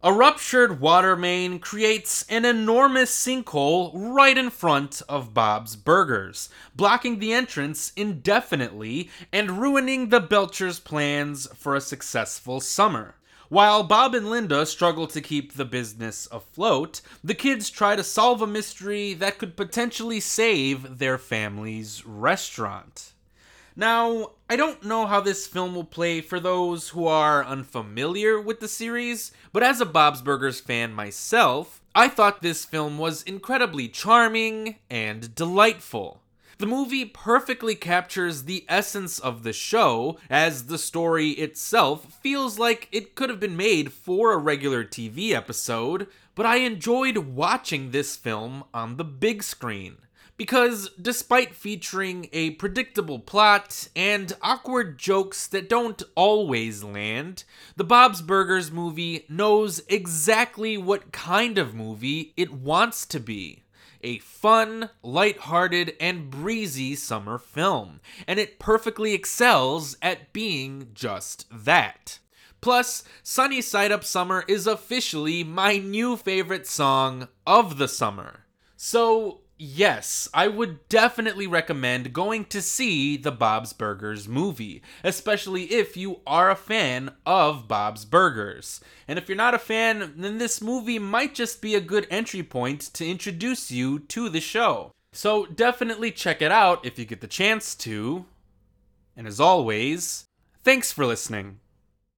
A ruptured water main creates an enormous sinkhole right in front of Bob's Burgers, blocking the entrance indefinitely and ruining the Belchers' plans for a successful summer. While Bob and Linda struggle to keep the business afloat, the kids try to solve a mystery that could potentially save their family's restaurant. Now, I don't know how this film will play for those who are unfamiliar with the series, but as a Bob's Burgers fan myself, I thought this film was incredibly charming and delightful. The movie perfectly captures the essence of the show, as the story itself feels like it could have been made for a regular TV episode, but I enjoyed watching this film on the big screen because despite featuring a predictable plot and awkward jokes that don't always land, the Bob's Burgers movie knows exactly what kind of movie it wants to be. A fun, light-hearted, and breezy summer film, and it perfectly excels at being just that. Plus, Sunny Side Up Summer is officially my new favorite song of the summer. So, Yes, I would definitely recommend going to see the Bob's Burgers movie, especially if you are a fan of Bob's Burgers. And if you're not a fan, then this movie might just be a good entry point to introduce you to the show. So definitely check it out if you get the chance to. And as always, thanks for listening.